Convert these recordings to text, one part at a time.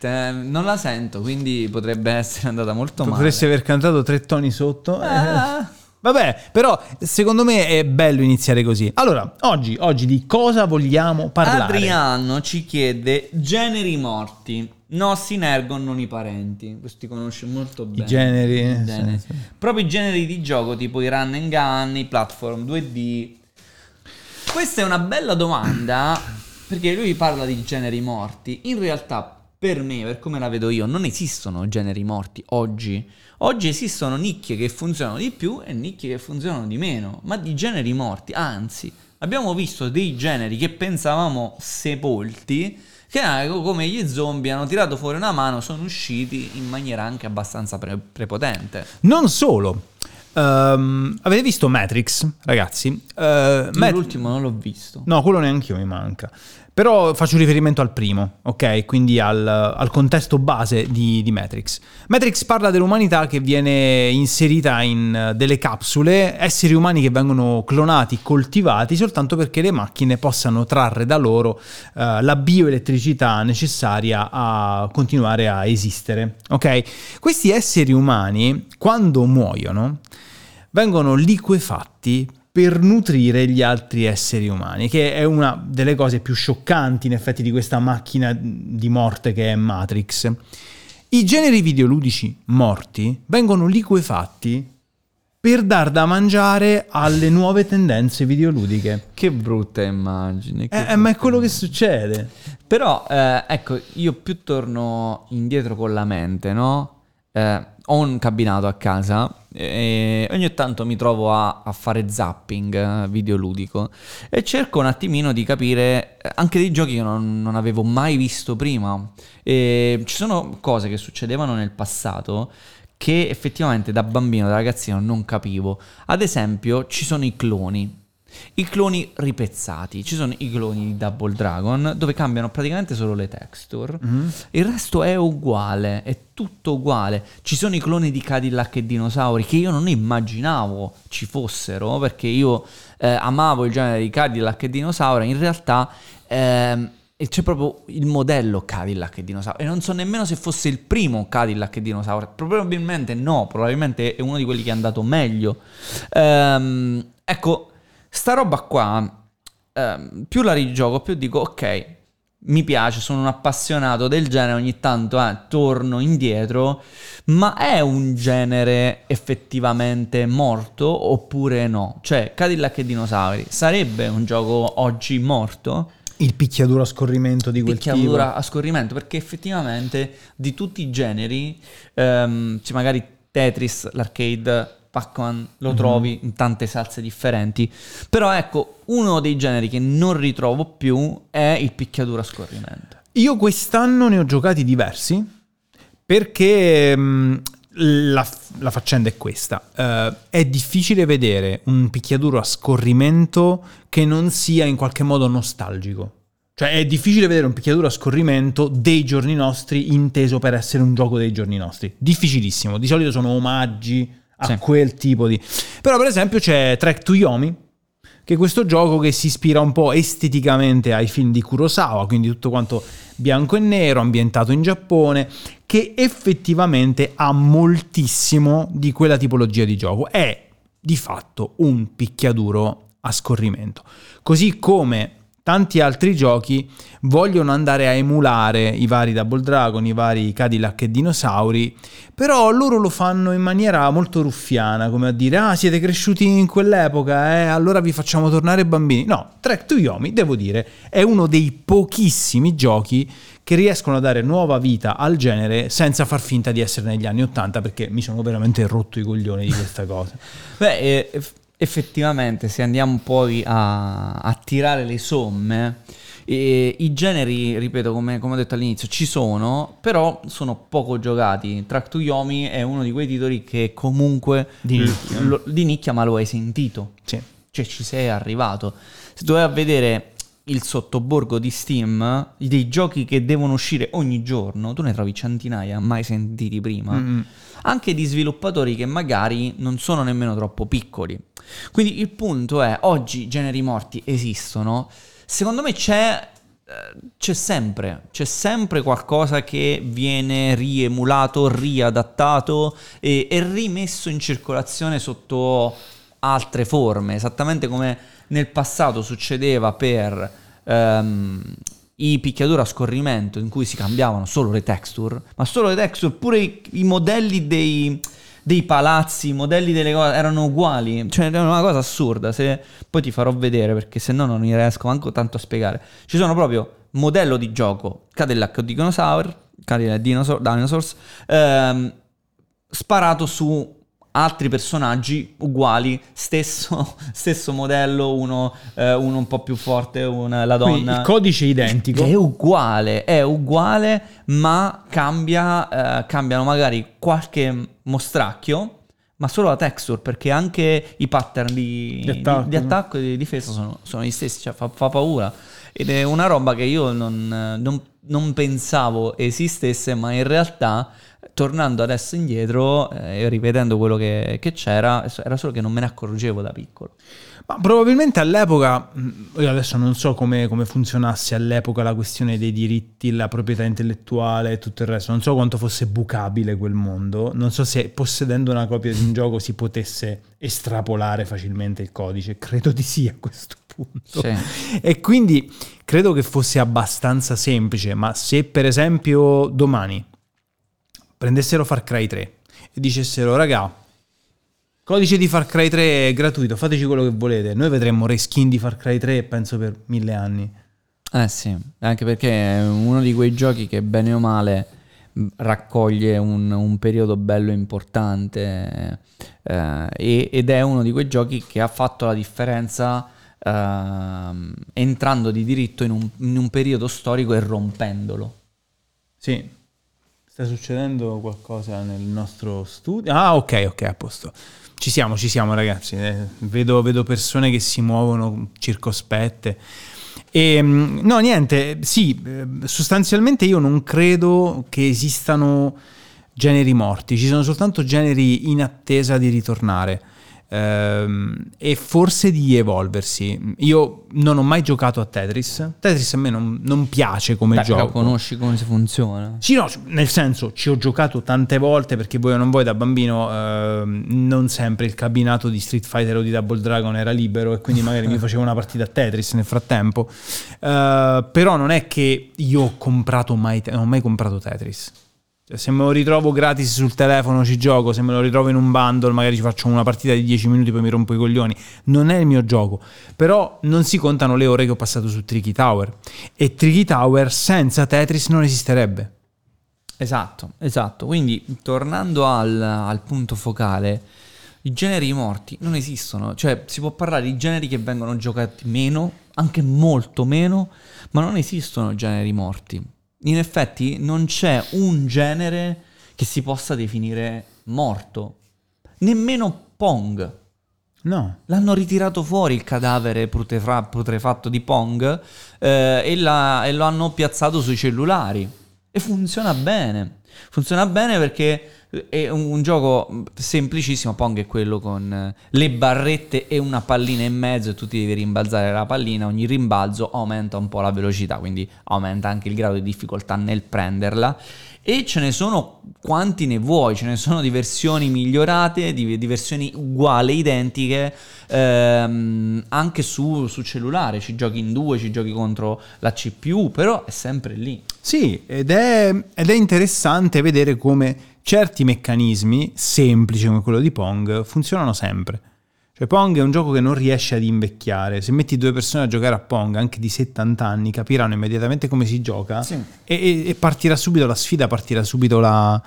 Non la sento, quindi potrebbe essere andata molto male. Potresti aver cantato tre toni sotto. Ah. Vabbè, però secondo me è bello iniziare così. Allora, oggi, oggi di cosa vogliamo parlare? Adriano ci chiede generi morti. No, Sinergon, non i parenti. Questi conosce molto bene. I generi. sì, sì. Proprio i generi di gioco, tipo i run and gun, i platform 2D. Questa è una bella domanda, perché lui parla di generi morti. In realtà, per me, per come la vedo io, non esistono generi morti oggi. Oggi esistono nicchie che funzionano di più e nicchie che funzionano di meno, ma di generi morti, anzi, abbiamo visto dei generi che pensavamo sepolti, che ah, come gli zombie hanno tirato fuori una mano, sono usciti in maniera anche abbastanza pre- prepotente. Non solo. Ehm, avete visto Matrix, ragazzi? Eh, Mat- L'ultimo non l'ho visto. No, quello neanche io mi manca. Però faccio riferimento al primo, ok? Quindi al, al contesto base di, di Matrix. Matrix parla dell'umanità che viene inserita in eh, delle capsule, esseri umani che vengono clonati, coltivati soltanto perché le macchine possano trarre da loro eh, la bioelettricità necessaria a continuare a esistere, ok? Questi esseri umani, quando muoiono, vengono liquefatti per nutrire gli altri esseri umani, che è una delle cose più scioccanti in effetti di questa macchina di morte che è Matrix. I generi videoludici morti vengono liquefatti per dar da mangiare alle nuove tendenze videoludiche. Che brutta immagine. che Eh, eh, ma è brutta quello che immagine. succede. Però, eh, ecco, io più torno indietro con la mente, no? Eh, ho un cabinato a casa e ogni tanto mi trovo a, a fare zapping eh, videoludico e cerco un attimino di capire eh, anche dei giochi che non, non avevo mai visto prima. E ci sono cose che succedevano nel passato che effettivamente da bambino, da ragazzino non capivo. Ad esempio, ci sono i cloni. I cloni ripezzati, ci sono i cloni di Double Dragon dove cambiano praticamente solo le texture, il resto è uguale, è tutto uguale. Ci sono i cloni di Cadillac e dinosauri che io non immaginavo ci fossero perché io eh, amavo il genere di Cadillac e dinosauri, in realtà ehm, e c'è proprio il modello Cadillac e dinosauri. E non so nemmeno se fosse il primo Cadillac e dinosauri, probabilmente no, probabilmente è uno di quelli che è andato meglio. Ehm, ecco, sta roba qua, ehm, più la rigioco, più dico ok, mi piace, sono un appassionato del genere, ogni tanto eh, torno indietro, ma è un genere effettivamente morto oppure no? Cioè, Cadillac e dinosauri sarebbe un gioco oggi morto? Il picchiaduro a scorrimento di quel picchiadura tipo. a scorrimento perché effettivamente di tutti i generi ehm, c'è magari Tetris, l'arcade, Pac-Man Mhm. lo trovi in tante salse differenti però ecco uno dei generi che non ritrovo più è il picchiaduro a scorrimento Io quest'anno ne ho giocati diversi perché mh, la, la faccenda è questa. Eh, è difficile vedere un picchiaduro a scorrimento che non sia in qualche modo nostalgico. Cioè è difficile vedere un picchiaduro a scorrimento dei giorni nostri inteso per essere un gioco dei giorni nostri. Difficilissimo. Di solito sono omaggi a Sì. quel tipo di... Però per esempio c'è Trek to Yomi, che è questo gioco che si ispira un po' esteticamente ai film di Kurosawa, quindi tutto quanto bianco e nero, ambientato in Giappone, che effettivamente ha moltissimo di quella tipologia di gioco. È di fatto un picchiaduro a scorrimento. Così come tanti altri giochi vogliono andare a emulare i vari Double Dragon, i vari Cadillac e dinosauri, però loro lo fanno in maniera molto ruffiana, come a dire "Ah, siete cresciuti in quell'epoca, eh, allora vi facciamo tornare bambini". No, Trek to Yomi, devo dire, è uno dei pochissimi giochi che riescono a dare nuova vita al genere senza far finta di essere negli anni 80 perché mi sono veramente rotto i coglioni di questa cosa. beh eh, effettivamente se andiamo poi a, a tirare le somme eh, i generi, ripeto, come, come ho detto all'inizio, ci sono, però sono poco giocati. Track to Yomi è uno di quei titoli che comunque Di nicchia. lo- di nicchia, ma lo hai sentito. Sì. Cioè ci sei arrivato. Se tu vai a vedere il sottoborgo di Steam, dei giochi che devono uscire ogni giorno, tu ne trovi centinaia mai sentiti prima. Mm. Anche di sviluppatori che magari non sono nemmeno troppo piccoli. Quindi il punto è, oggi generi morti esistono. secondo me c'è eh, c'è sempre, c'è sempre qualcosa che viene riemulato, riadattato e, e, rimesso in circolazione sotto altre forme, esattamente come nel passato succedeva per um, i picchiaduro a scorrimento in cui si cambiavano solo le texture, ma solo le texture, pure i, i modelli dei, dei palazzi, i modelli delle cose erano uguali, cioè era una cosa assurda, se poi ti farò vedere perché se no non riesco manco tanto a spiegare. Ci sono proprio modello di gioco Cadillac Dinosaur, Cadillac Dinosaur, Dinosaurs, ehm, sparato su altri personaggi uguali, stesso, stesso modello, uno, eh, uno, un po' più forte, una, la donna. Quindi il codice identico. È uguale, è uguale, ma cambia, eh, cambiano magari qualche mostracchio, ma solo la texture, perché anche i pattern di, di, attacco, di, di attacco, e di difesa sono, sono gli stessi, cioè fa, fa paura. Ed è una roba che io non, non, non pensavo esistesse, ma in realtà tornando adesso indietro e eh, ripetendo quello che, che, c'era, era solo che non me ne accorgevo da piccolo. Ma probabilmente all'epoca, mm, io adesso non so come, come, funzionasse all'epoca la questione dei diritti, la proprietà intellettuale e tutto il resto, non so quanto fosse bucabile quel mondo, non so se possedendo una copia di un gioco si potesse estrapolare facilmente il codice, credo di sì a questo punto. Sì. E quindi credo che fosse abbastanza semplice, ma se per esempio domani prendessero Far Cry 3 e dicessero raga, codice di Far Cry 3 è gratuito, fateci quello che volete, noi vedremmo reskin di Far Cry 3 penso per mille anni. Eh sì, anche perché è uno di quei giochi che bene o male raccoglie un, un periodo bello importante eh, ed è uno di quei giochi che ha fatto la differenza eh, entrando di diritto in un, in un periodo storico e rompendolo. Sì, Sta succedendo qualcosa nel nostro studio? Ah, ok, ok, a posto. Ci siamo, ci siamo, ragazzi. Eh, vedo, vedo, persone che si muovono circospette. E, ehm, no, niente, sì, eh, sostanzialmente io non credo che esistano generi morti, ci sono soltanto generi in attesa di ritornare e forse di evolversi. Io non ho mai giocato a Tetris. Tetris a me non, non piace come Beh, gioco. conosci come si funziona? Sì, no, nel senso ci ho giocato tante volte perché voi o non voi da bambino ehm, non sempre il cabinato di Street Fighter o di Double Dragon era libero e quindi magari mi facevo una partita a Tetris nel frattempo. Uh, però non è che io ho comprato mai, non ho mai comprato Tetris. Cioè, se me lo ritrovo gratis sul telefono ci gioco, se me lo ritrovo in un bundle magari ci faccio una partita di 10 minuti poi mi rompo i coglioni. Non è il mio gioco. Però non si contano le ore che ho passato su Tricky Tower. E Tricky Tower senza Tetris non esisterebbe. Esatto, esatto. Quindi tornando al, al punto focale, i generi morti non esistono. Cioè si può parlare di generi che vengono giocati meno, anche molto meno, ma non esistono generi morti in effetti non c'è un genere che si possa definire morto. Nemmeno Pong. No. L'hanno ritirato fuori il cadavere putrefra- putrefatto di Pong eh, e, la, e lo hanno piazzato sui cellulari. E funziona bene. Funziona bene perché è un, un, gioco semplicissimo. Pong è quello con eh, le barrette e una pallina in mezzo e tu ti devi rimbalzare la pallina. Ogni rimbalzo aumenta un po' la velocità, quindi aumenta anche il grado di difficoltà nel prenderla. E ce ne sono quanti ne vuoi, ce ne sono di versioni migliorate, di, di versioni uguali, identiche, ehm, anche su, su cellulare. Ci giochi in due, ci giochi contro la CPU, però è sempre lì. Sì, ed è, ed è interessante vedere come certi meccanismi semplici come quello di Pong funzionano sempre. Cioè Pong è un gioco che non riesce ad invecchiare. Se metti due persone a giocare a Pong, anche di 70 anni, capiranno immediatamente come si gioca sì. e, e, partirà subito la sfida, partirà subito la,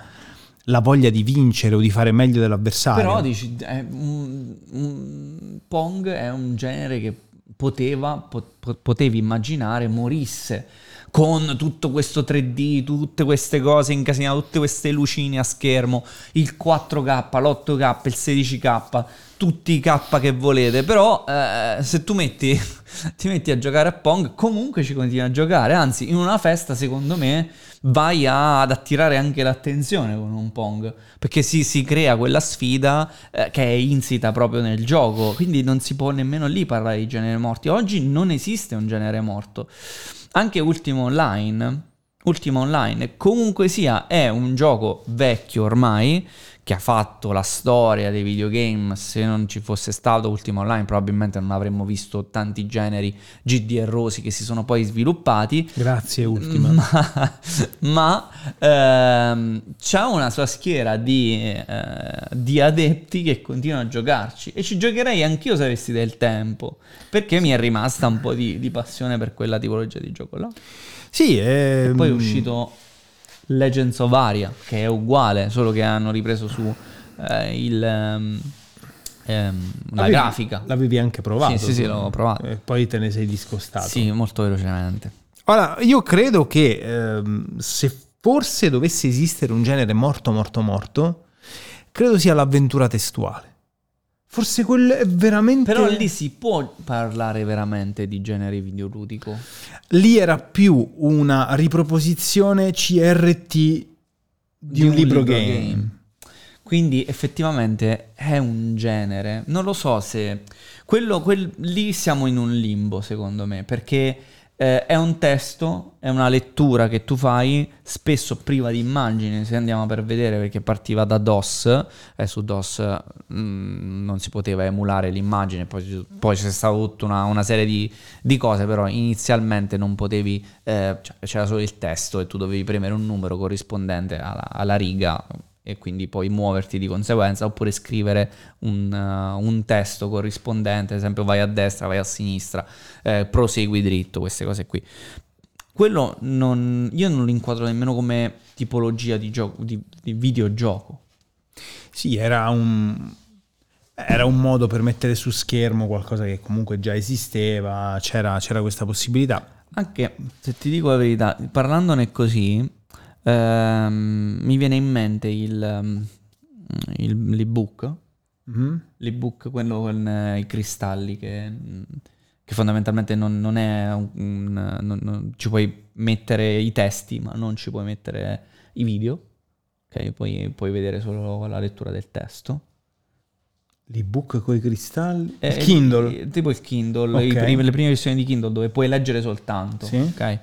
la, voglia di vincere o di fare meglio dell'avversario. Però dici, è un, un, Pong è un genere che poteva, pot, potevi immaginare morisse con tutto questo 3D, tutte queste cose incasinate, tutte queste lucine a schermo, il 4K, l'8K, il 16K, tutti i K che volete, però eh, se tu metti, ti metti a giocare a Pong, comunque ci continui a giocare, anzi in una festa secondo me vai a, ad attirare anche l'attenzione con un Pong, perché si, si crea quella sfida eh, che è insita proprio nel gioco, quindi non si può nemmeno lì parlare di genere morti, oggi non esiste un genere morto, anche Ultimo Online, Ultimo Online comunque sia è un gioco vecchio ormai, che ha fatto la storia dei videogame, se non ci fosse stato Ultima Online probabilmente non avremmo visto tanti generi GDRosi che si sono poi sviluppati. Grazie Ultima. Ma, ma ehm, c'ha una sua schiera di, eh, di, adepti che continuano a giocarci e ci giocherei anch'io se avessi del tempo, perché mi è rimasta un po' di, di passione per quella tipologia di gioco là. Sì, ehm... e poi è uscito Legends of Aria, che è uguale, solo che hanno ripreso su eh, il, um, ehm, la l'avevi, grafica. L'avevi anche provato? Sì, sì, sì, l'ho provato. E poi te ne sei discostato. Sì, molto velocemente. Ora, io credo che ehm, se forse dovesse esistere un genere morto, morto, morto, credo sia l'avventura testuale. Forse quello è veramente... Però lì si può parlare veramente di genere videoludico. Lì era più una riproposizione CRT di, di un, un, libro, libro game. game. Quindi effettivamente è un genere. Non lo so se... Quello, quel, lì siamo in un limbo secondo me, perché eh, è un testo, è una lettura che tu fai, spesso priva di immagini, se andiamo per vedere perché partiva da DOS, eh, su DOS mh, mm, non si poteva emulare l'immagine, poi, poi c'è stata tutta una, una serie di, di, cose, però inizialmente non potevi, eh, cioè, c'era solo il testo e tu dovevi premere un numero corrispondente alla, alla riga e quindi poi muoverti di conseguenza oppure scrivere un, uh, un, testo corrispondente, ad esempio vai a destra, vai a sinistra, eh, prosegui dritto, queste cose qui. Quello non, io non lo inquadro nemmeno come tipologia di, gioco, di, di videogioco. Sì, era un, era un modo per mettere su schermo qualcosa che comunque già esisteva, c'era, c'era questa possibilità. Anche se ti dico la verità, parlandone così, ehm, mi viene in mente il, ehm, il, l'ebook, mm-hmm. l'ebook quello con eh, i cristalli che, che fondamentalmente non, non è un, un non, non, ci puoi mettere i testi ma non ci puoi mettere i video, ok? Puoi, puoi vedere solo la lettura del testo. L'ebook con i cristalli? Eh, il Kindle? Tipo il Kindle, okay. primi, le prime versioni di Kindle dove puoi leggere soltanto, sì. ok?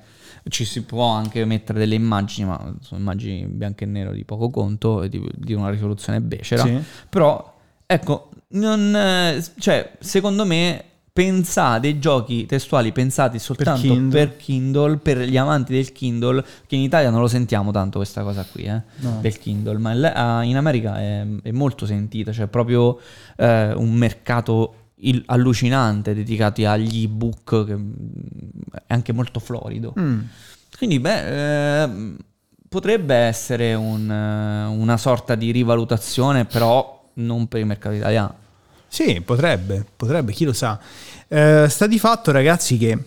Ci si può anche mettere delle immagini, ma sono immagini bianco e nero di poco conto, di, di una risoluzione becera. Sì. Però, ecco, non, cioè, secondo me pensate dei giochi testuali pensati soltanto per Kindle. per Kindle. per gli amanti del Kindle, che in Italia non lo sentiamo tanto questa cosa qui, eh, no. del Kindle, ma in America è, è molto sentita, cioè proprio eh, un mercato il, allucinante dedicati agli ebook che è anche molto florido. Mm. Quindi, beh, eh, potrebbe essere un, una sorta di rivalutazione, però non per il mercato italiano. Sì, potrebbe, potrebbe, chi lo sa. Eh, sta di fatto, ragazzi, che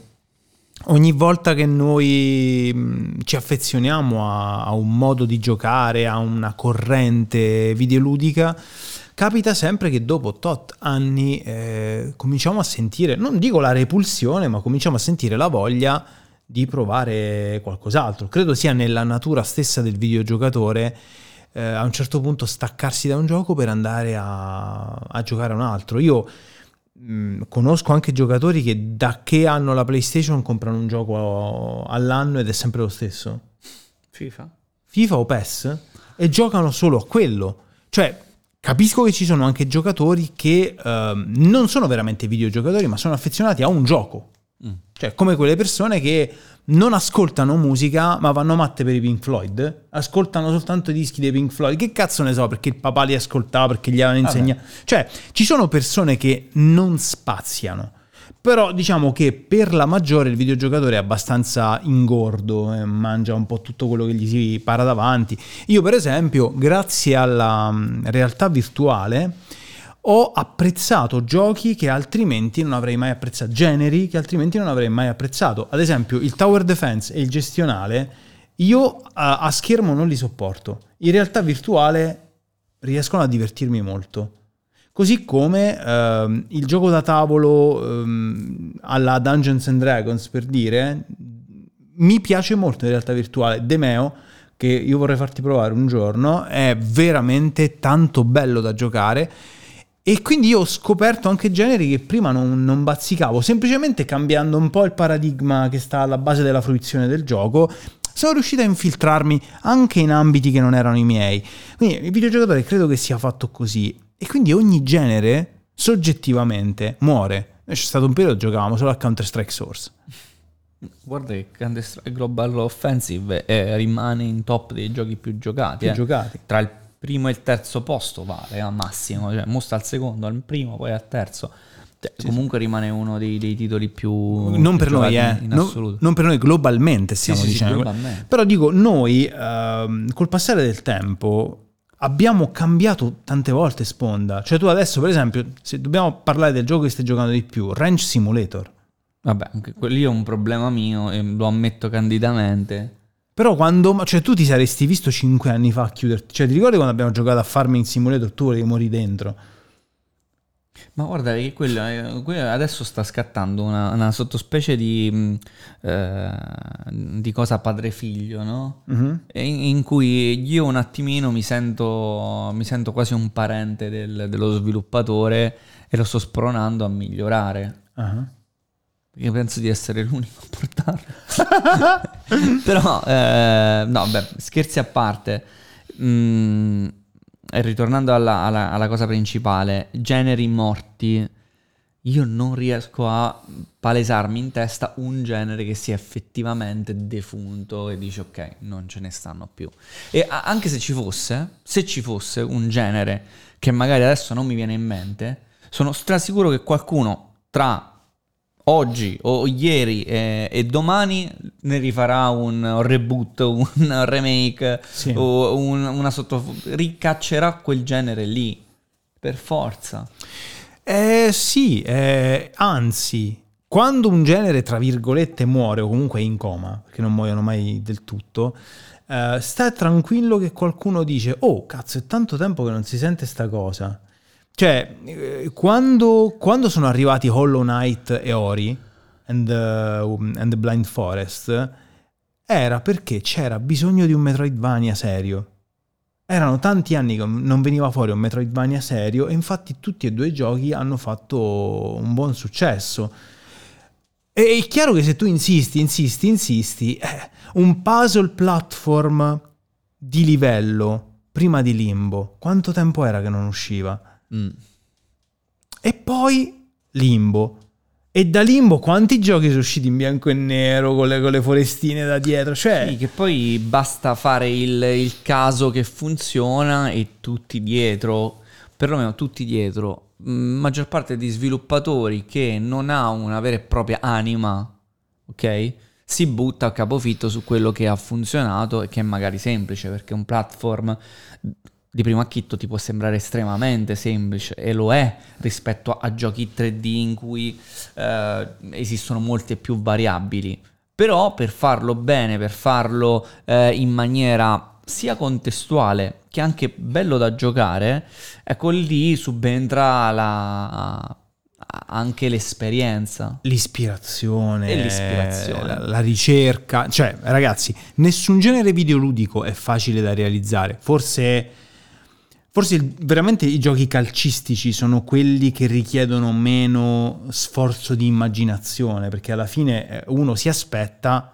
ogni volta che noi mm, ci affezioniamo a, a un modo di giocare, a una corrente videoludica, capita sempre che dopo tot anni eh, cominciamo a sentire, non dico la repulsione, ma cominciamo a sentire la voglia di provare qualcos'altro. Credo sia nella natura stessa del videogiocatore eh, a un certo punto staccarsi da un gioco per andare a, a giocare a un altro. Io mh, mm, conosco anche giocatori che da che hanno la PlayStation comprano un gioco all'anno ed è sempre lo stesso. FIFA. FIFA o PES e giocano solo a quello. Cioè, Capisco che ci sono anche giocatori che uh, non sono veramente videogiocatori, ma sono affezionati a un gioco. Mm. Cioè, come quelle persone che non ascoltano musica, ma vanno matte per i Pink Floyd. Ascoltano soltanto i dischi dei Pink Floyd. Che cazzo ne so, perché il papà li ascoltava, perché gli avevano insegnato. Cioè, ci sono persone che non spaziano. Però diciamo che per la maggiore il videogiocatore è abbastanza ingordo, eh, mangia un po' tutto quello che gli si para davanti. Io per esempio, grazie alla mm, realtà virtuale, ho apprezzato giochi che altrimenti non avrei mai apprezzato, generi che altrimenti non avrei mai apprezzato. Ad esempio, il tower defense e il gestionale, io a, a schermo non li sopporto. In realtà virtuale riescono a divertirmi molto. Così come ehm, il gioco da tavolo ehm, alla Dungeons and Dragons, per dire, mi piace molto in realtà virtuale. Demeo, che io vorrei farti provare un giorno, è veramente tanto bello da giocare. E quindi io ho scoperto anche generi che prima non, non, bazzicavo, semplicemente cambiando un po' il paradigma che sta alla base della fruizione del gioco. Sono riuscito a infiltrarmi anche in ambiti che non erano i miei. Quindi il videogiocatore credo che sia fatto così. E quindi ogni genere, soggettivamente, muore. C'è stato un periodo che giocavamo solo a Counter-Strike Source. Guarda che Counter-Strike Global Offensive eh, rimane in top dei giochi più giocati. Più eh. giocati. Tra il primo e il terzo posto vale al massimo. Cioè, mostra al secondo, al primo, poi al terzo. Cioè, sì, comunque sì. rimane uno dei, dei, titoli più non più per noi eh in no, non per noi globalmente stiamo sì, dicendo globalmente. però dico noi uh, col passare del tempo abbiamo cambiato tante volte sponda. Cioè tu adesso, per esempio, se dobbiamo parlare del gioco che stai giocando di più, Range Simulator. Vabbè, anche lì è un problema mio e lo ammetto candidamente. Però quando... Cioè tu ti saresti visto 5 anni fa a chiuderti... Cioè ti ricordi quando abbiamo giocato a Farming Simulator tu volevi morire dentro? Ma guarda che quello, eh, adesso sta scattando una, una sottospecie di, mm, eh, di, cosa padre-figlio, no? Uh-huh. In, in, cui io un attimino mi sento, mi sento quasi un parente del, dello sviluppatore e lo sto spronando a migliorare. Uh-huh. Perché penso di essere l'unico a portarlo. Però, eh, no, beh, scherzi a parte. Mm, ritornando alla, alla, alla, cosa principale, generi morti, io non riesco a palesarmi in testa un genere che sia effettivamente defunto e dice ok, non ce ne stanno più. E anche se ci fosse, se ci fosse un genere che magari adesso non mi viene in mente, sono strasicuro che qualcuno tra oggi o ieri e, e, domani ne rifarà un reboot, un remake sì. o un, una sotto... ricaccerà quel genere lì, per forza. Eh sì, eh, anzi, quando un genere, tra virgolette, muore o comunque è in coma, perché non muoiono mai del tutto, eh, sta tranquillo che qualcuno dice, oh cazzo, è tanto tempo che non si sente sta cosa. Cioè, eh, quando, quando, sono arrivati Hollow Knight e Ori and, uh, and the Blind Forest, era perché c'era bisogno di un Metroidvania serio. Erano tanti anni che non veniva fuori un Metroidvania serio e infatti tutti e due i giochi hanno fatto un buon successo. E è chiaro che se tu insisti, insisti, insisti, eh, un puzzle platform di livello prima di Limbo, quanto tempo era che non usciva? Mm. E poi Limbo. E da Limbo quanti giochi sono usciti in bianco e nero con le, con le forestine da dietro? Cioè... Sì, che poi basta fare il, il caso che funziona e tutti dietro, perlomeno tutti dietro, mm, maggior parte di sviluppatori che non ha una vera e propria anima, ok? Si butta a capofitto su quello che ha funzionato e che è magari semplice perché un platform di primo acchitto ti può sembrare estremamente semplice e lo è rispetto a giochi 3D in cui eh, esistono molte più variabili. Però per farlo bene, per farlo eh, in maniera sia contestuale che anche bello da giocare, ecco lì subentra la, anche l'esperienza. L'ispirazione. L'ispirazione. La, la, ricerca. Cioè, ragazzi, nessun genere videoludico è facile da realizzare. Forse Forse il, veramente i giochi calcistici sono quelli che richiedono meno sforzo di immaginazione, perché alla fine eh, uno si aspetta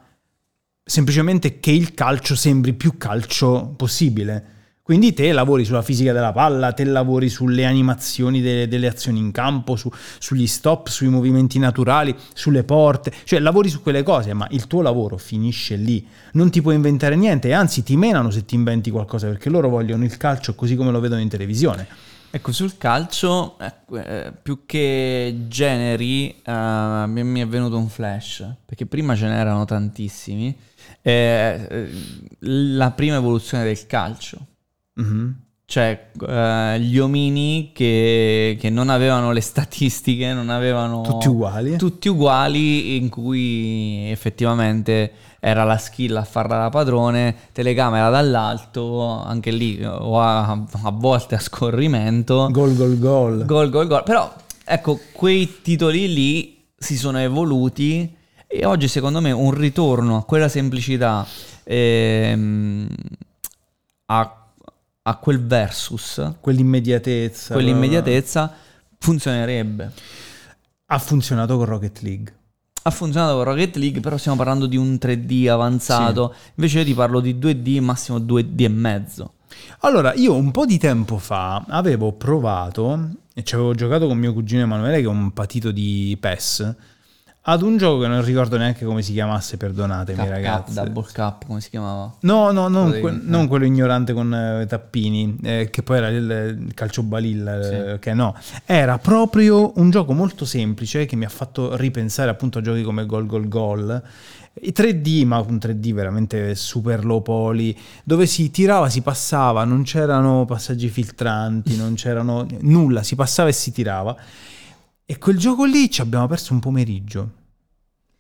semplicemente che il calcio sembri più calcio possibile. Quindi te lavori sulla fisica della palla, te lavori sulle animazioni delle, delle azioni in campo, su, sugli stop, sui movimenti naturali, sulle porte, cioè lavori su quelle cose, ma il tuo lavoro finisce lì. Non ti puoi inventare niente anzi ti menano se ti inventi qualcosa perché loro vogliono il calcio così come lo vedono in televisione. Ecco, sul calcio, eh, più che generi, eh, mi è venuto un flash, perché prima ce n'erano tantissimi. Eh, la prima evoluzione del calcio, Mm-hmm. Cioè, eh, gli omini che, che non avevano le statistiche, non avevano... Tutti uguali. Tutti uguali, in cui effettivamente era la skill a farla da padrone, telecamera dall'alto, anche lì, o a, a volte a scorrimento. Gol, gol, gol. Gol, gol, gol. Però, ecco, quei titoli lì si sono evoluti e oggi secondo me un ritorno a quella semplicità, ehm, a, a quel versus, Quell'immediatezza. quell'immediatezza, funzionerebbe. Ha funzionato con Rocket League. Ha funzionato con Rocket League, però stiamo parlando di un 3D avanzato. Invece io ti parlo di 2D, massimo 2D e mezzo. Allora, io un po' di tempo fa avevo provato, e ci avevo giocato con mio cugino Emanuele, che è un patito di PES, ad un gioco che non ricordo neanche come si chiamasse, perdonatemi Cap, ragazzi. Cap, Double Cup, come si chiamava? No, no, non, Quello que- non quello ignorante con eh, tappini, eh, che poi era il, il calcio balilla, Sì. eh, che no. Era proprio un gioco molto semplice che mi ha fatto ripensare appunto a giochi come Gol Gol Gol. I 3D, ma un 3D veramente super low poly, dove si tirava, si passava, non c'erano passaggi filtranti, non c'erano nulla, si passava e si tirava. E quel gioco lì ci abbiamo perso un pomeriggio.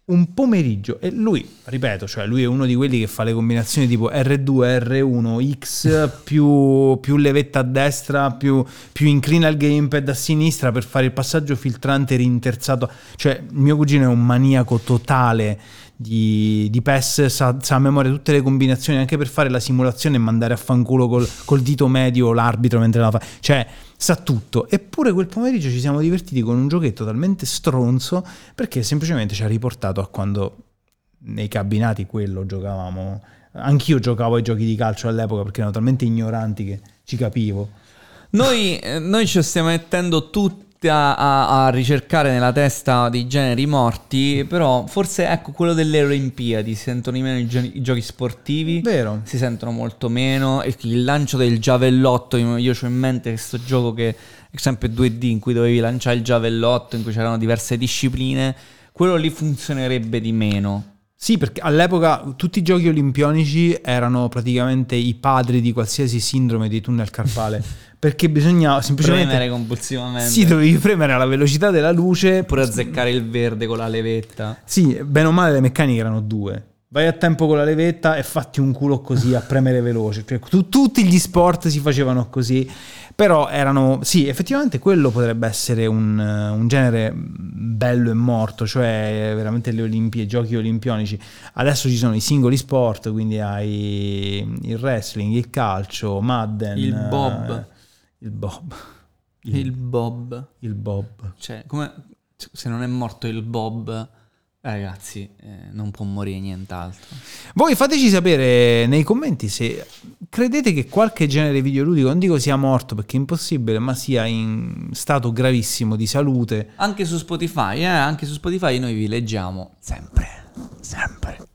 Un pomeriggio. E lui, ripeto, cioè lui è uno di quelli che fa le combinazioni tipo R2, R1, X più, più levetta a destra, più, più inclina il gamepad a sinistra per fare il passaggio filtrante rinterzato. Cioè, mio cugino è un maniaco totale di, di PES, sa, sa a memoria tutte le combinazioni anche per fare la simulazione e mandare a fanculo col, col dito medio l'arbitro mentre la fa. Cioè, sa tutto. Eppure quel pomeriggio ci siamo divertiti con un giochetto talmente stronzo perché semplicemente ci ha riportato a quando nei cabinati quello giocavamo. Anch'io giocavo ai giochi di calcio all'epoca perché erano talmente ignoranti che ci capivo. Noi, eh, noi ci stiamo mettendo tutti a, a- a ricercare nella testa dei generi morti, però forse ecco quello delle Olimpiadi, si sentono di meno i, gio- i giochi sportivi, Vero? si sentono molto meno, il lancio del giavellotto, io io ho in mente questo gioco che è sempre 2D in cui dovevi lanciare il giavellotto, in cui c'erano diverse discipline, quello lì funzionerebbe di meno. Sì, perché all'epoca tutti i giochi olimpionici erano praticamente i padri di qualsiasi sindrome di tunnel carpale. perché bisognava semplicemente. Premere compulsivamente. Sì, dovevi premere alla velocità della luce. Pure azzeccare il verde con la levetta. Sì, bene o male le meccaniche erano due. Vai a tempo con la levetta e fatti un culo così a premere veloce. Cioè, tu- tutti gli sport si facevano così. Però erano. Sì, effettivamente quello potrebbe essere un, eh, un genere bello e morto, cioè veramente le Olimpiadi, i giochi olimpionici. Adesso ci sono i singoli sport, quindi hai il wrestling, il calcio, Madden. Il bob. eh, il bob. Il Bob. il bob. Cioè, come se non è morto il Bob, ragazzi, eh, non può morire nient'altro. Voi fateci sapere nei commenti se credete che qualche genere videoludico, non dico sia morto perché è impossibile, ma sia in stato gravissimo di salute. Anche su Spotify, eh, anche su Spotify noi vi leggiamo sempre, sempre.